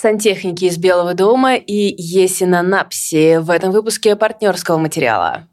Сантехники из Белого дома и Есина Напси в этом выпуске партнерского материала.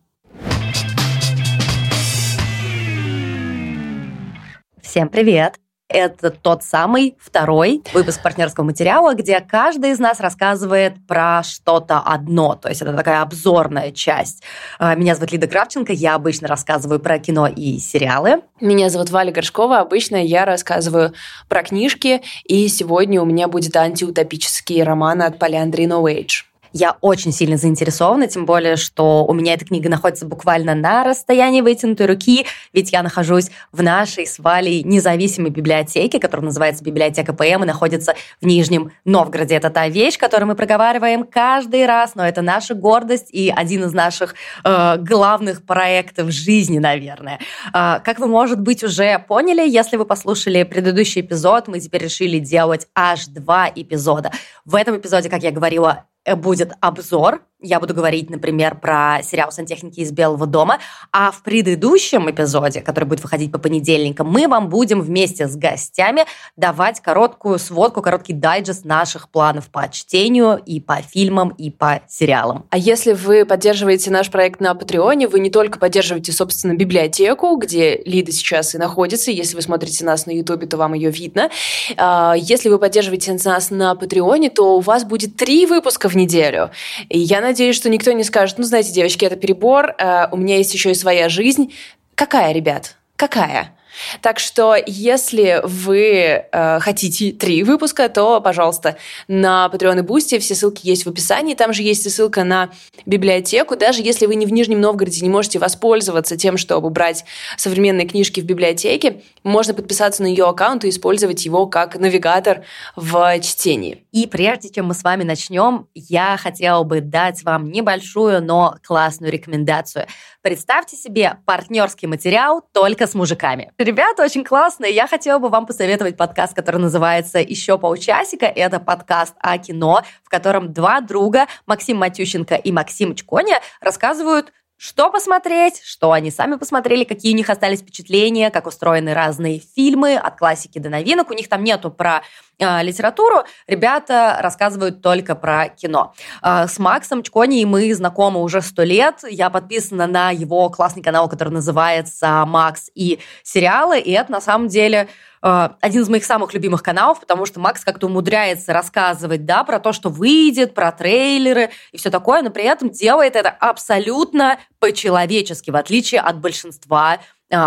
Всем привет! Это тот самый второй выпуск партнерского материала, где каждый из нас рассказывает про что-то одно. То есть это такая обзорная часть. А, меня зовут Лида Кравченко, я обычно рассказываю про кино и сериалы. Меня зовут Валя Горшкова, обычно я рассказываю про книжки, и сегодня у меня будет антиутопический роман от Поляндры No Age. Я очень сильно заинтересована, тем более, что у меня эта книга находится буквально на расстоянии вытянутой руки, ведь я нахожусь в нашей с Валей независимой библиотеке, которая называется библиотека ПМ и находится в Нижнем Новгороде. Это та вещь, которую мы проговариваем каждый раз, но это наша гордость и один из наших э, главных проектов жизни, наверное. Э, как вы, может быть, уже поняли, если вы послушали предыдущий эпизод, мы теперь решили делать аж два эпизода. В этом эпизоде, как я говорила, будет обзор я буду говорить, например, про сериал «Сантехники из Белого дома», а в предыдущем эпизоде, который будет выходить по понедельникам, мы вам будем вместе с гостями давать короткую сводку, короткий дайджест наших планов по чтению и по фильмам, и по сериалам. А если вы поддерживаете наш проект на Патреоне, вы не только поддерживаете, собственно, библиотеку, где Лида сейчас и находится, если вы смотрите нас на Ютубе, то вам ее видно. А, если вы поддерживаете нас на Патреоне, то у вас будет три выпуска в неделю. И я надеюсь, что никто не скажет, ну, знаете, девочки, это перебор, э, у меня есть еще и своя жизнь. Какая, ребят? Какая? Так что, если вы э, хотите три выпуска, то, пожалуйста, на Patreon и Boosty все ссылки есть в описании. Там же есть и ссылка на библиотеку. Даже если вы не в Нижнем Новгороде не можете воспользоваться тем, чтобы брать современные книжки в библиотеке, можно подписаться на ее аккаунт и использовать его как навигатор в чтении. И прежде чем мы с вами начнем, я хотела бы дать вам небольшую, но классную рекомендацию. Представьте себе партнерский материал только с мужиками. Ребята очень классные. Я хотела бы вам посоветовать подкаст, который называется «Еще полчасика». Это подкаст о кино, в котором два друга, Максим Матющенко и Максим Чконя, рассказывают что посмотреть, что они сами посмотрели, какие у них остались впечатления, как устроены разные фильмы от классики до новинок. У них там нету про литературу, ребята рассказывают только про кино. Э, с Максом Чкони мы знакомы уже сто лет. Я подписана на его классный канал, который называется «Макс и сериалы», и это на самом деле Э, один из моих самых любимых каналов, потому что Макс как-то умудряется рассказывать, да, про то, что выйдет, про трейлеры и все такое, но при этом делает это абсолютно по-человечески, в отличие от большинства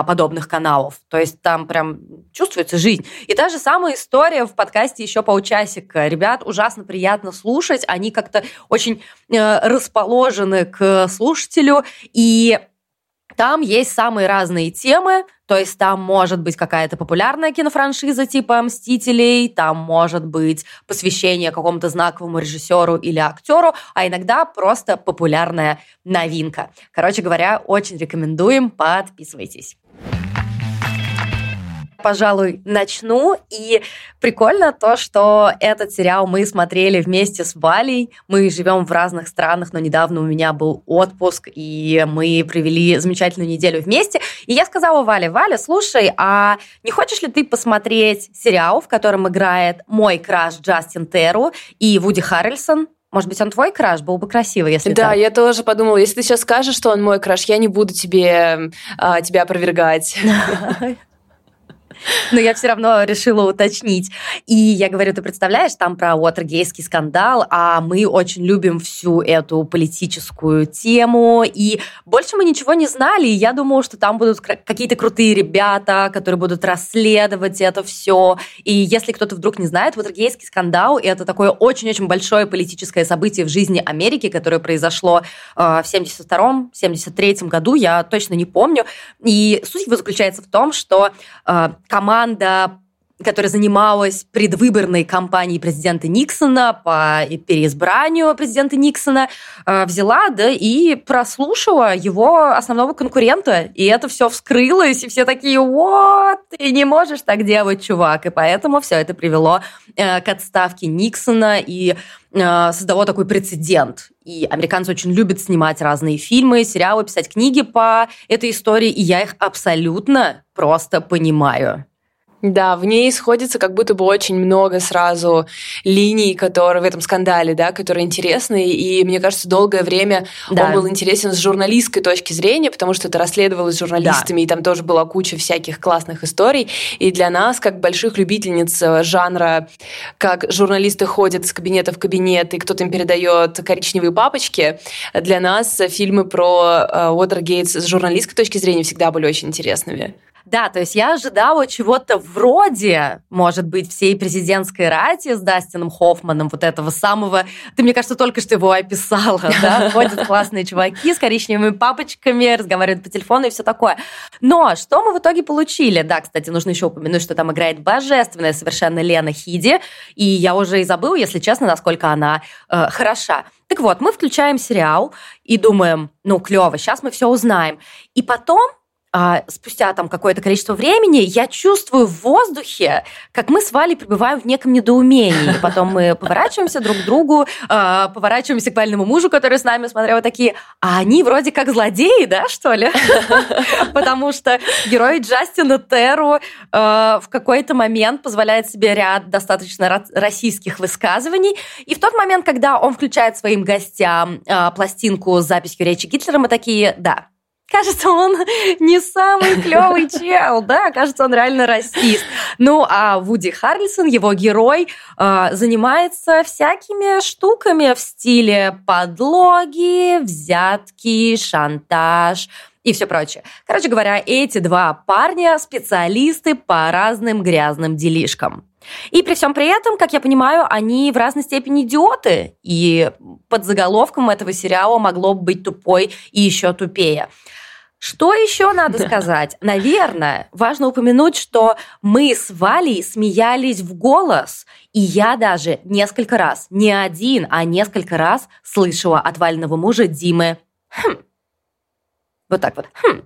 подобных каналов. То есть там прям чувствуется жизнь. И та же самая история в подкасте еще полчасика. Ребят ужасно приятно слушать. Они как-то очень э, расположены к слушателю. И там есть самые разные темы, то есть там может быть какая-то популярная кинофраншиза типа «Мстителей», там может быть посвящение какому-то знаковому режиссеру или актеру, а иногда просто популярная новинка. Короче говоря, очень рекомендуем, подписывайтесь пожалуй, начну. И прикольно то, что этот сериал мы смотрели вместе с Валей. Мы живем в разных странах, но недавно у меня был отпуск, и мы провели замечательную неделю вместе. И я сказала Вале, Валя, слушай, а не хочешь ли ты посмотреть сериал, в котором играет мой краш Джастин Терру и Вуди Харрельсон? Может быть, он твой краш? Был бы красиво, если Да, так. я тоже подумала, если ты сейчас скажешь, что он мой краш, я не буду тебе, а, тебя опровергать. но я все равно решила уточнить. И я говорю, ты представляешь, там про Уотергейский скандал, а мы очень любим всю эту политическую тему, и больше мы ничего не знали, и я думала, что там будут какие-то крутые ребята, которые будут расследовать это все. И если кто-то вдруг не знает, Уотергейский скандал — это такое очень-очень большое политическое событие в жизни Америки, которое произошло э, в 72-м, 73-м году, я точно не помню. И суть его заключается в том, что э, команда которая занималась предвыборной кампанией президента Никсона по переизбранию президента Никсона, э, взяла да, и прослушала его основного конкурента. И это все вскрылось, и все такие, вот, ты не можешь так делать, чувак. И поэтому все это привело э, к отставке Никсона и э, создало такой прецедент. И американцы очень любят снимать разные фильмы, сериалы, писать книги по этой истории, и я их абсолютно просто понимаю. Да, в ней сходится как будто бы очень много сразу линий, которые в этом скандале, да, которые интересны. И мне кажется, долгое время да. он был интересен с журналистской точки зрения, потому что это расследовалось с журналистами, да. и там тоже была куча всяких классных историй. И для нас, как больших любительниц э, жанра, как журналисты ходят из кабинета в кабинет, и кто-то им передает коричневые папочки, для нас фильмы про Уотергейт с журналистской точки зрения всегда были очень интересными. Да, то есть я ожидала чего-то вроде, может быть, всей президентской рати с Дастином Хоффманом, вот этого самого... Ты, мне кажется, только что его описала, да? Ходят классные чуваки с коричневыми папочками, разговаривают по телефону и все такое. Но что мы в итоге получили? Да, кстати, нужно еще упомянуть, что там играет божественная совершенно Лена Хиди, и я уже и забыла, если честно, насколько она э, хороша. Так вот, мы включаем сериал и думаем, ну, клево, сейчас мы все узнаем. И потом а, спустя там какое-то количество времени я чувствую в воздухе, как мы с Валей пребываем в неком недоумении. Потом мы поворачиваемся друг к другу, а, поворачиваемся к Вальному мужу, который с нами смотрел, такие, а они вроде как злодеи, да, что ли? Потому что герой Джастина Терру а, в какой-то момент позволяет себе ряд достаточно российских высказываний. И в тот момент, когда он включает своим гостям а, пластинку с записью речи Гитлера, мы такие, да, Кажется, он не самый клевый чел, да, кажется, он реально расист. Ну, а Вуди Харрельсон, его герой, а, занимается всякими штуками в стиле подлоги, взятки, шантаж и все прочее. Короче говоря, эти два парня специалисты по разным грязным делишкам. И при всем при этом, как я понимаю, они в разной степени идиоты. И под заголовком этого сериала могло быть тупой и еще тупее. Что еще надо сказать? Наверное, важно упомянуть, что мы с Валей смеялись в голос, и я даже несколько раз, не один, а несколько раз слышала от Вального мужа Димы «Хм». Вот так вот «Хм».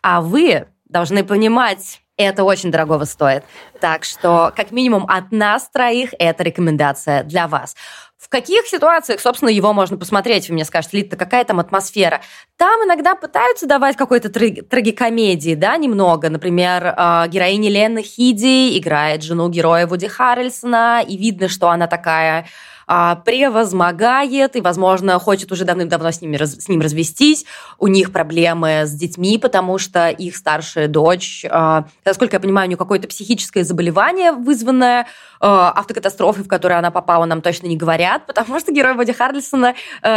А вы должны понимать, это очень дорогого стоит. Так что, как минимум, от нас троих это рекомендация для вас. В каких ситуациях, собственно, его можно посмотреть? Вы мне скажете, Лита, какая там атмосфера? Там иногда пытаются давать какой-то трагикомедии, да, немного. Например, а, героиня Лены Хиди играет жену героя Вуди Харрельсона, и видно, что она такая а, превозмогает и, возможно, хочет уже давным-давно с, ними, с ним развестись. У них проблемы с детьми, потому что их старшая дочь, а, насколько я понимаю, у нее какое-то психическое заболевание, вызванное а, автокатастрофой, в которую она попала, нам точно не говорят, потому что герой Боди Харлисона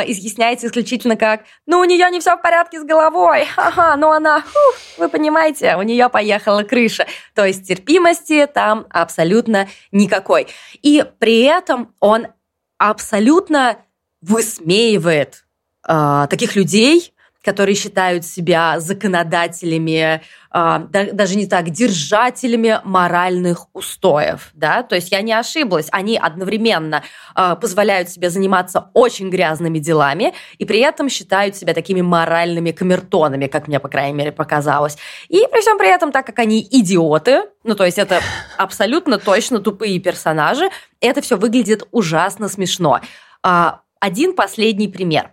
изъясняется исключительно как «ну, у нее не все в порядке с головой, ага, ну она, фух, вы понимаете, у нее поехала крыша». То есть терпимости там абсолютно никакой. И при этом он абсолютно высмеивает э, таких людей, которые считают себя законодателями, э, даже не так, держателями моральных устоев. Да? То есть я не ошиблась. Они одновременно э, позволяют себе заниматься очень грязными делами и при этом считают себя такими моральными камертонами, как мне, по крайней мере, показалось. И при всем при этом, так как они идиоты, ну то есть это абсолютно точно тупые персонажи, это все выглядит ужасно смешно. А, один последний пример.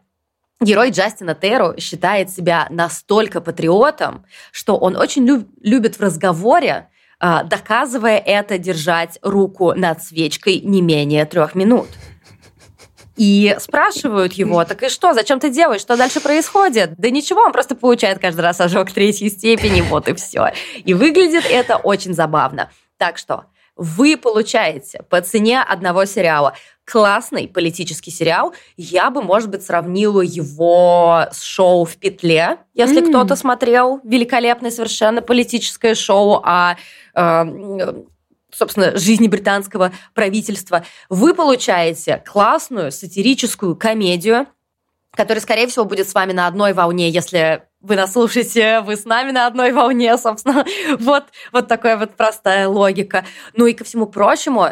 Герой Джастина Терру считает себя настолько патриотом, что он очень люб- любит в разговоре, а, доказывая это, держать руку над свечкой не менее трех минут. И спрашивают его, так и что, зачем ты делаешь, что дальше происходит? Да ничего, он просто получает каждый раз ожог третьей степени, вот и все. И выглядит это очень забавно. Так что вы получаете по цене одного сериала классный политический сериал. Я бы, может быть, сравнила его с шоу «В петле», если mm. кто-то смотрел великолепное совершенно политическое шоу о э, собственно, жизни британского правительства. Вы получаете классную сатирическую комедию, которая, скорее всего, будет с вами на одной волне, если вы нас слушаете, вы с нами на одной волне, собственно. Вот, вот такая вот простая логика. Ну и ко всему прочему,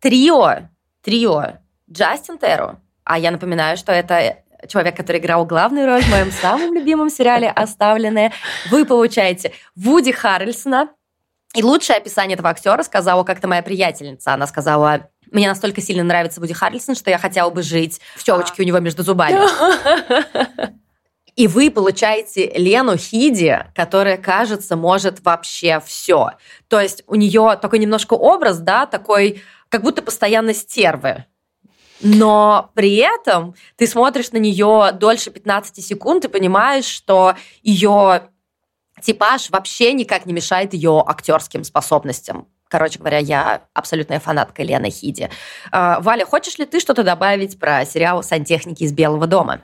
трио, трио. Джастин Терру, а я напоминаю, что это человек, который играл главную роль в моем самом любимом сериале «Оставленные», вы получаете Вуди Харрельсона, и лучшее описание этого актера сказала как-то моя приятельница. Она сказала, мне настолько сильно нравится Вуди Харрельсон, что я хотела бы жить в челочке у него между зубами. И вы получаете Лену Хиди, которая, кажется, может вообще все. То есть у нее такой немножко образ, да, такой, как будто постоянно стервы. Но при этом ты смотришь на нее дольше 15 секунд и понимаешь, что ее типаж вообще никак не мешает ее актерским способностям. Короче говоря, я абсолютная фанатка Лены Хиди. А, Валя, хочешь ли ты что-то добавить про сериал «Сантехники из Белого дома»?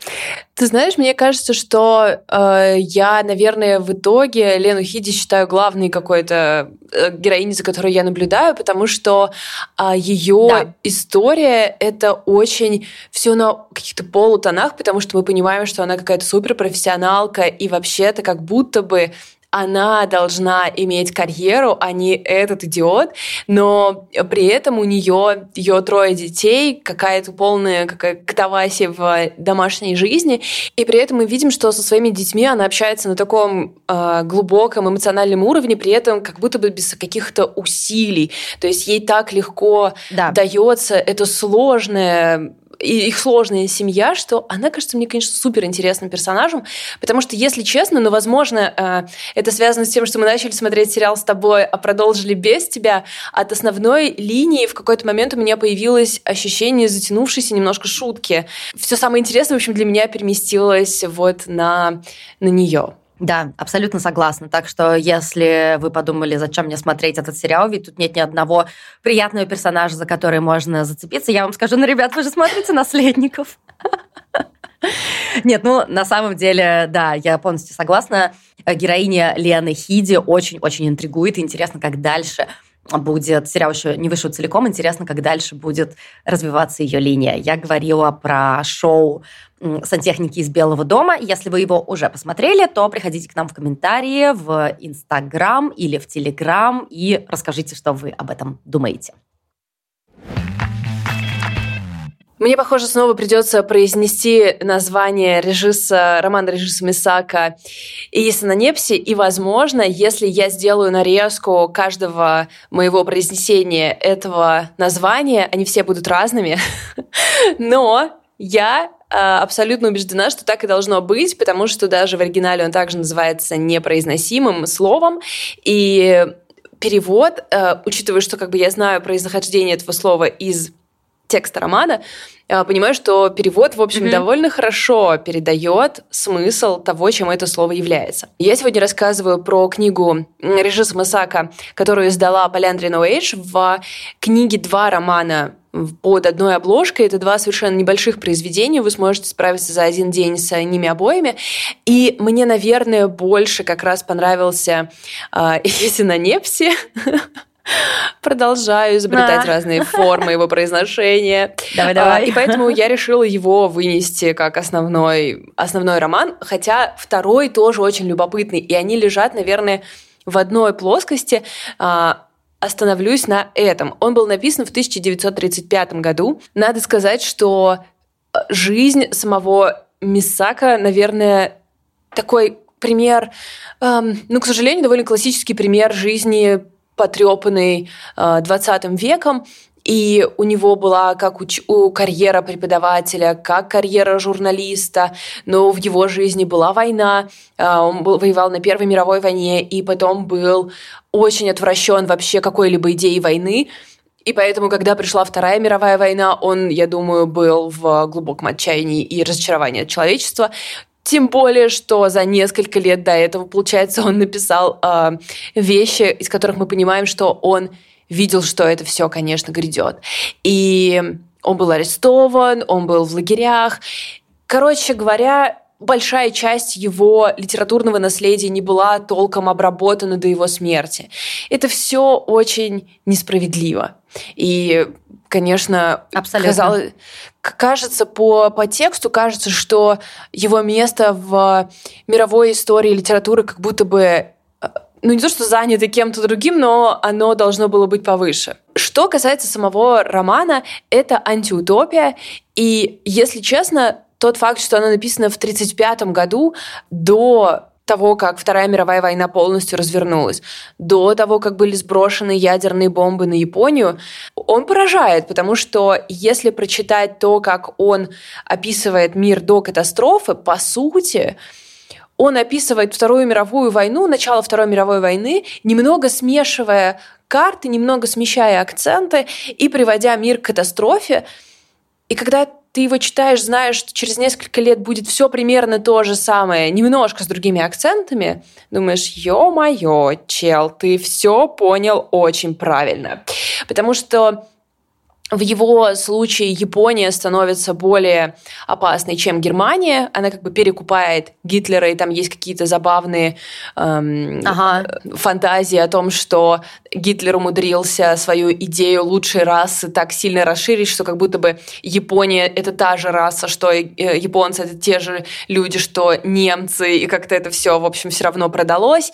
Ты знаешь, мне кажется, что э, я, наверное, в итоге Лену Хиди считаю главной какой-то э, героиней, за которой я наблюдаю, потому что э, ее да. история это очень все на каких-то полутонах, потому что мы понимаем, что она какая-то суперпрофессионалка, и вообще-то как будто бы она должна иметь карьеру, а не этот идиот, но при этом у нее ее трое детей, какая-то полная какая катавасия в домашней жизни, и при этом мы видим, что со своими детьми она общается на таком э, глубоком эмоциональном уровне, при этом как будто бы без каких-то усилий, то есть ей так легко да. дается это сложное и их сложная семья, что она кажется мне, конечно, супер интересным персонажем, потому что, если честно, ну, возможно, э, это связано с тем, что мы начали смотреть сериал с тобой, а продолжили без тебя. От основной линии в какой-то момент у меня появилось ощущение затянувшейся немножко шутки. Все самое интересное, в общем, для меня переместилось вот на, на нее. Да, абсолютно согласна. Так что, если вы подумали, зачем мне смотреть этот сериал, ведь тут нет ни одного приятного персонажа, за который можно зацепиться, я вам скажу, ну, ребят, вы же смотрите «Наследников». Нет, ну, на самом деле, да, я полностью согласна. Героиня Лены Хиди очень-очень интригует. Интересно, как дальше будет, сериал еще не вышел целиком, интересно, как дальше будет развиваться ее линия. Я говорила про шоу «Сантехники из Белого дома». Если вы его уже посмотрели, то приходите к нам в комментарии в Инстаграм или в Телеграм и расскажите, что вы об этом думаете. Мне, похоже, снова придется произнести название режиссера, романа режиссера Мисака Ииса на Непси, и, возможно, если я сделаю нарезку каждого моего произнесения этого названия, они все будут разными, но я а, абсолютно убеждена, что так и должно быть, потому что даже в оригинале он также называется непроизносимым словом, и перевод, а, учитывая, что как бы я знаю происхождение этого слова из текста романа, а, понимаю, что перевод, в общем, mm-hmm. довольно хорошо передает смысл того, чем это слово является. Я сегодня рассказываю про книгу Режиса Масака, которую издала Поляндрин Уэйдж. В книге два романа под одной обложкой. Это два совершенно небольших произведения. Вы сможете справиться за один день с ними обоими. И мне, наверное, больше как раз понравился э, «Если на Непсе», Продолжаю изобретать а. разные формы его произношения. Давай, давай. И поэтому я решила его вынести как основной, основной роман, хотя второй тоже очень любопытный, и они лежат, наверное, в одной плоскости. А, остановлюсь на этом. Он был написан в 1935 году. Надо сказать, что жизнь самого Мисака, наверное, такой пример, эм, ну, к сожалению, довольно классический пример жизни потрепанный 20 э, веком, и у него была как уч- у карьера преподавателя, как карьера журналиста, но в его жизни была война, э, он был, воевал на Первой мировой войне, и потом был очень отвращен вообще какой-либо идеей войны, и поэтому, когда пришла Вторая мировая война, он, я думаю, был в глубоком отчаянии и разочаровании от человечества. Тем более, что за несколько лет до этого, получается, он написал э, вещи, из которых мы понимаем, что он видел, что это все, конечно, грядет. И он был арестован, он был в лагерях. Короче говоря, большая часть его литературного наследия не была толком обработана до его смерти. Это все очень несправедливо. И конечно, Абсолютно. Казалось, кажется по, по тексту, кажется, что его место в мировой истории литературы как будто бы э, ну не то, что занято кем-то другим, но оно должно было быть повыше. Что касается самого романа, это антиутопия, и, если честно, тот факт, что она написана в 1935 году, до того, как Вторая мировая война полностью развернулась, до того, как были сброшены ядерные бомбы на Японию, он поражает, потому что если прочитать то, как он описывает мир до катастрофы, по сути, он описывает Вторую мировую войну, начало Второй мировой войны, немного смешивая карты, немного смещая акценты и приводя мир к катастрофе. И когда ты его читаешь, знаешь, что через несколько лет будет все примерно то же самое, немножко с другими акцентами, думаешь, ё-моё, чел, ты все понял очень правильно. Потому что в его случае Япония становится более опасной, чем Германия. Она как бы перекупает Гитлера, и там есть какие-то забавные эм, ага. фантазии о том, что Гитлер умудрился свою идею лучшей расы так сильно расширить, что как будто бы Япония — это та же раса, что э, японцы — это те же люди, что немцы, и как-то это все, в общем, все равно продалось.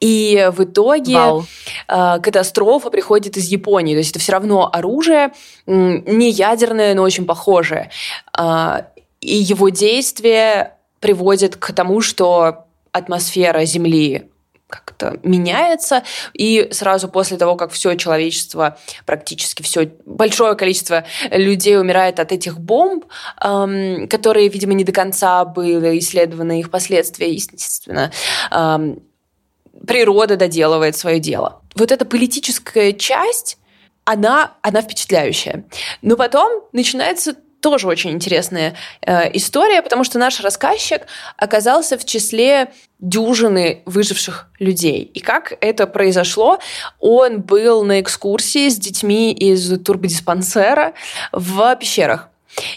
И в итоге Вау. Э, катастрофа приходит из Японии. То есть это все равно оружие, не ядерное, но очень похожее. А, и его действие приводит к тому, что атмосфера Земли как-то меняется, и сразу после того, как все человечество, практически все, большое количество людей умирает от этих бомб, эм, которые, видимо, не до конца были исследованы их последствия, естественно, эм, природа доделывает свое дело. Вот эта политическая часть она, она впечатляющая. Но потом начинается тоже очень интересная э, история, потому что наш рассказчик оказался в числе дюжины выживших людей. И как это произошло? Он был на экскурсии с детьми из турбодиспансера в пещерах.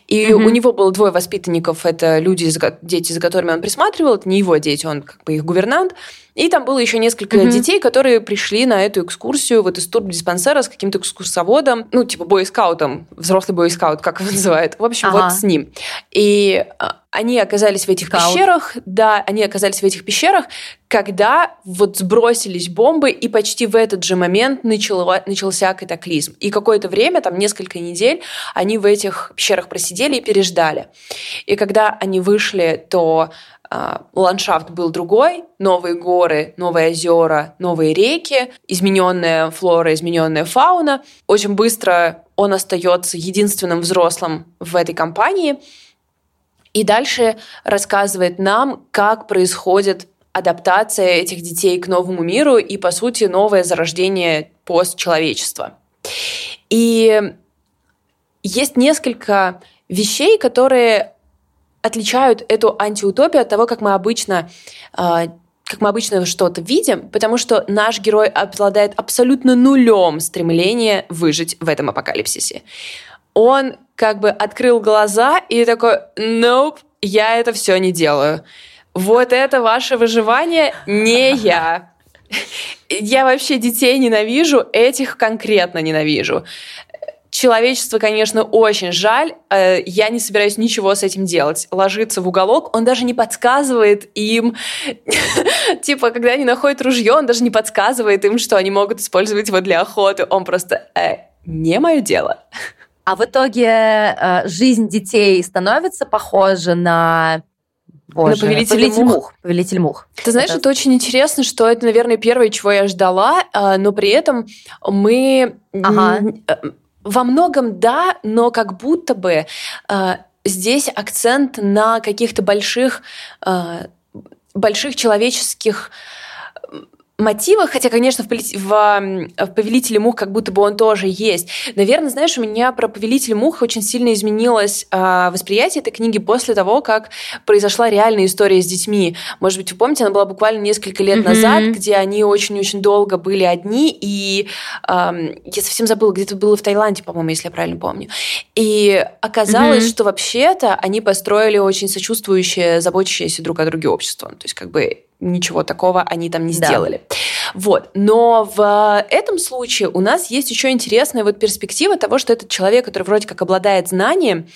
И mm-hmm. у него было двое воспитанников, это люди, дети, за которыми он присматривал, это не его дети, он как бы их гувернант. И там было еще несколько mm-hmm. детей, которые пришли на эту экскурсию вот из турбодиспансера с каким-то экскурсоводом, ну, типа бойскаутом, взрослый бойскаут, как его называют. В общем, ага. вот с ним. И а, они оказались в этих Скаут. пещерах, да, они оказались в этих пещерах, когда вот сбросились бомбы, и почти в этот же момент начало, начался катаклизм. И какое-то время, там несколько недель, они в этих пещерах просидели и переждали. И когда они вышли, то ландшафт был другой, новые горы, новые озера, новые реки, измененная флора, измененная фауна. Очень быстро он остается единственным взрослым в этой компании. И дальше рассказывает нам, как происходит адаптация этих детей к новому миру и, по сути, новое зарождение постчеловечества. И есть несколько вещей, которые отличают эту антиутопию от того, как мы обычно а, как мы обычно что-то видим, потому что наш герой обладает абсолютно нулем стремления выжить в этом апокалипсисе. Он как бы открыл глаза и такой, nope, я это все не делаю. Вот это ваше выживание не я. Я вообще детей ненавижу, этих конкретно ненавижу. Человечество, конечно, очень жаль. Э, я не собираюсь ничего с этим делать. Ложиться в уголок, он даже не подсказывает им, типа, когда они находят ружье, он даже не подсказывает им, что они могут использовать его для охоты. Он просто э, не мое дело. А в итоге э, жизнь детей становится похожа на Боже, на повелитель, повелитель мух. мух. Повелитель мух. Ты знаешь, это... это очень интересно, что это, наверное, первое, чего я ждала, но при этом мы ага во многом да, но как будто бы э, здесь акцент на каких-то больших, э, больших человеческих мотивах, хотя, конечно, в, в, в «Повелителе мух» как будто бы он тоже есть. Наверное, знаешь, у меня про «Повелитель мух» очень сильно изменилось э, восприятие этой книги после того, как произошла реальная история с детьми. Может быть, вы помните, она была буквально несколько лет mm-hmm. назад, где они очень-очень долго были одни, и э, я совсем забыла, где-то было в Таиланде, по-моему, если я правильно помню. И оказалось, mm-hmm. что вообще-то они построили очень сочувствующее, заботящееся друг о друге общество. То есть как бы ничего такого они там не да. сделали. Вот. Но в этом случае у нас есть еще интересная вот перспектива того, что этот человек, который вроде как обладает знанием,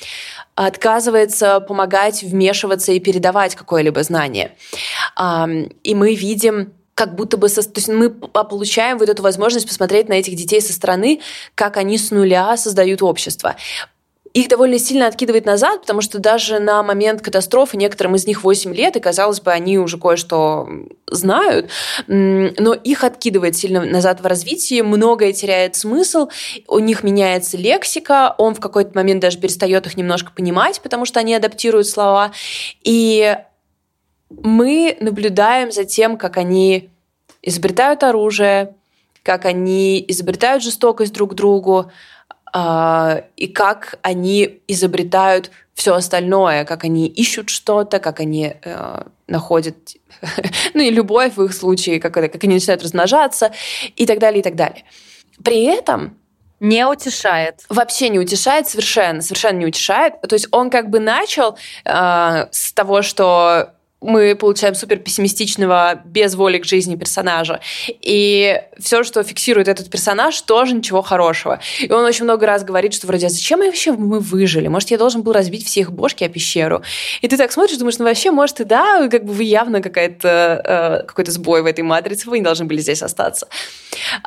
отказывается помогать, вмешиваться и передавать какое-либо знание. И мы видим как будто бы, со, то есть мы получаем вот эту возможность посмотреть на этих детей со стороны, как они с нуля создают общество их довольно сильно откидывает назад, потому что даже на момент катастрофы некоторым из них 8 лет, и, казалось бы, они уже кое-что знают, но их откидывает сильно назад в развитии, многое теряет смысл, у них меняется лексика, он в какой-то момент даже перестает их немножко понимать, потому что они адаптируют слова, и мы наблюдаем за тем, как они изобретают оружие, как они изобретают жестокость друг другу, э, и как они изобретают все остальное, как они ищут что-то, как они э, находят, ну и любовь в их случае, как, это, как они начинают размножаться и так далее, и так далее. При этом не утешает. Вообще не утешает, совершенно, совершенно не утешает. То есть он как бы начал э, с того, что мы получаем супер пессимистичного, без воли к жизни персонажа. И все, что фиксирует этот персонаж, тоже ничего хорошего. И он очень много раз говорит, что вроде, а зачем мы вообще мы выжили? Может, я должен был разбить всех бошки о пещеру? И ты так смотришь, думаешь, ну вообще, может, и да, как бы вы явно какая-то, э, какой-то сбой в этой матрице, вы не должны были здесь остаться.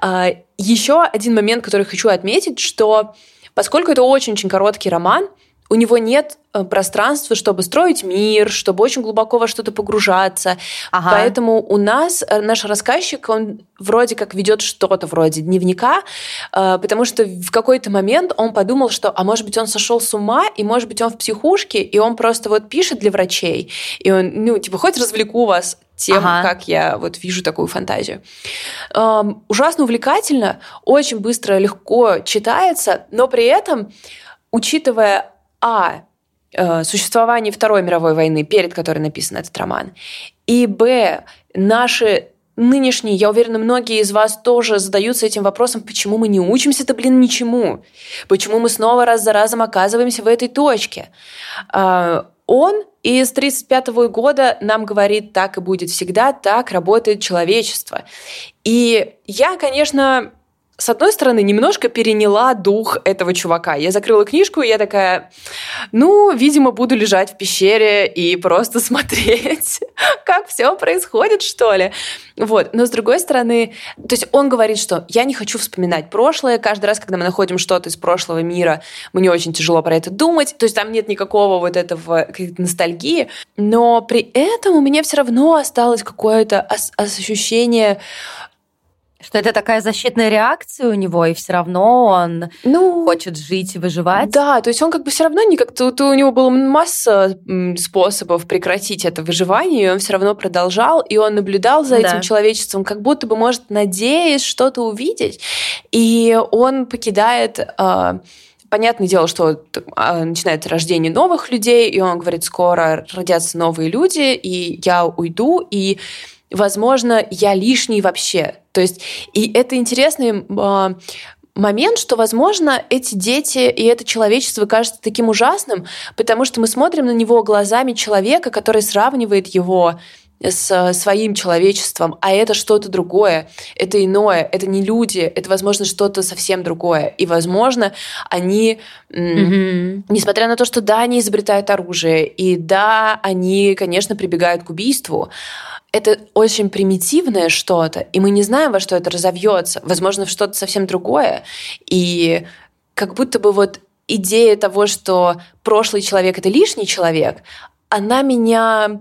А, еще один момент, который хочу отметить, что поскольку это очень-очень короткий роман, у него нет э, пространства, чтобы строить мир, чтобы очень глубоко во что-то погружаться. Ага. Поэтому у нас э, наш рассказчик, он вроде как ведет что-то вроде дневника, э, потому что в какой-то момент он подумал, что, а может быть, он сошел с ума, и может быть, он в психушке, и он просто вот пишет для врачей, и он, ну, типа, хоть развлеку вас тем, ага. как я вот вижу такую фантазию. Эм, ужасно увлекательно, очень быстро, легко читается, но при этом, учитывая а. Э, существование Второй мировой войны, перед которой написан этот роман, и б. наши нынешние, я уверена, многие из вас тоже задаются этим вопросом, почему мы не учимся-то, блин, ничему? Почему мы снова раз за разом оказываемся в этой точке? А, он из 1935 года нам говорит, так и будет всегда, так работает человечество. И я, конечно, с одной стороны, немножко переняла дух этого чувака. Я закрыла книжку, и я такая, ну, видимо, буду лежать в пещере и просто смотреть, как все происходит, что ли. Вот. Но с другой стороны, то есть он говорит, что я не хочу вспоминать прошлое. Каждый раз, когда мы находим что-то из прошлого мира, мне очень тяжело про это думать. То есть там нет никакого вот этого ностальгии. Но при этом у меня все равно осталось какое-то ощущение что это такая защитная реакция у него, и все равно он ну, хочет жить и выживать. Да, то есть он как бы все равно не как то у него было масса способов прекратить это выживание, и он все равно продолжал, и он наблюдал за этим да. человечеством, как будто бы может надеясь что-то увидеть, и он покидает. Э, понятное дело, что а, начинается рождение новых людей, и он говорит, скоро родятся новые люди, и я уйду, и возможно, я лишний вообще. То есть, и это интересный э, момент, что, возможно, эти дети и это человечество кажется таким ужасным, потому что мы смотрим на него глазами человека, который сравнивает его с своим человечеством, а это что-то другое, это иное, это не люди, это, возможно, что-то совсем другое. И, возможно, они, mm-hmm. несмотря на то, что да, они изобретают оружие, и да, они, конечно, прибегают к убийству, это очень примитивное что-то, и мы не знаем, во что это разовьется. Возможно, в что-то совсем другое. И как будто бы вот идея того, что прошлый человек это лишний человек, она меня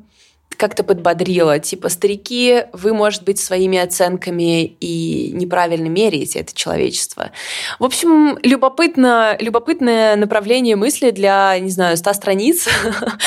как-то подбодрила. Типа, старики, вы, может быть, своими оценками и неправильно меряете это человечество. В общем, любопытно, любопытное направление мысли для, не знаю, 100 страниц.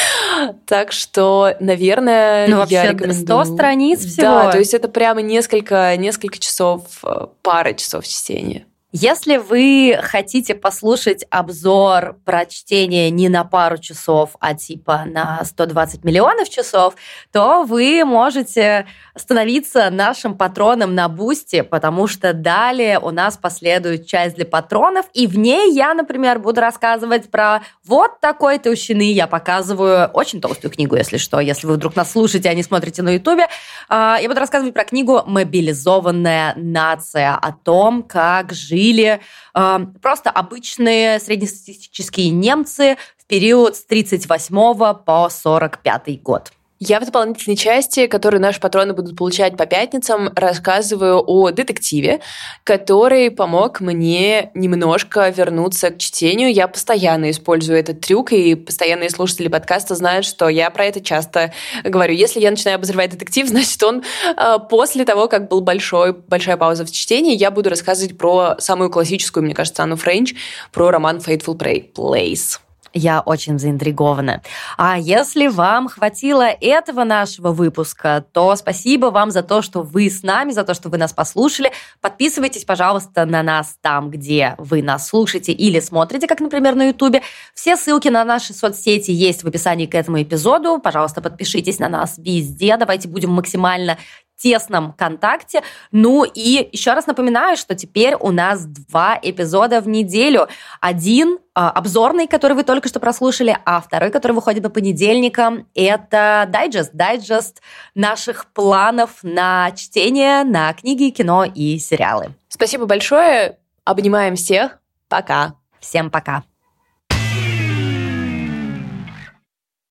так что, наверное, ну, я рекомендую. 100 страниц всего? Да, то есть это прямо несколько, несколько часов, э, пара часов чтения. Если вы хотите послушать обзор про чтение не на пару часов, а типа на 120 миллионов часов, то вы можете становиться нашим патроном на Boosty, потому что далее у нас последует часть для патронов, и в ней я, например, буду рассказывать про вот такой толщины. Я показываю очень толстую книгу, если что, если вы вдруг нас слушаете, а не смотрите на Ютубе. А, я буду рассказывать про книгу «Мобилизованная нация», о том, как жить жили э, просто обычные среднестатистические немцы в период с 38 по 45 год. Я в дополнительной части, которую наши патроны будут получать по пятницам, рассказываю о детективе, который помог мне немножко вернуться к чтению. Я постоянно использую этот трюк, и постоянные слушатели подкаста знают, что я про это часто говорю. Если я начинаю обозревать детектив, значит, он э, после того, как был большой, большая пауза в чтении, я буду рассказывать про самую классическую, мне кажется, Анну Френч, про роман Fateful Place. Я очень заинтригована. А если вам хватило этого нашего выпуска, то спасибо вам за то, что вы с нами, за то, что вы нас послушали. Подписывайтесь, пожалуйста, на нас там, где вы нас слушаете или смотрите, как, например, на Ютубе. Все ссылки на наши соцсети есть в описании к этому эпизоду. Пожалуйста, подпишитесь на нас везде. Давайте будем максимально тесном контакте. Ну и еще раз напоминаю, что теперь у нас два эпизода в неделю. Один а, обзорный, который вы только что прослушали, а второй, который выходит по понедельникам, это дайджест, дайджест наших планов на чтение, на книги, кино и сериалы. Спасибо большое. Обнимаем всех. Пока. Всем пока.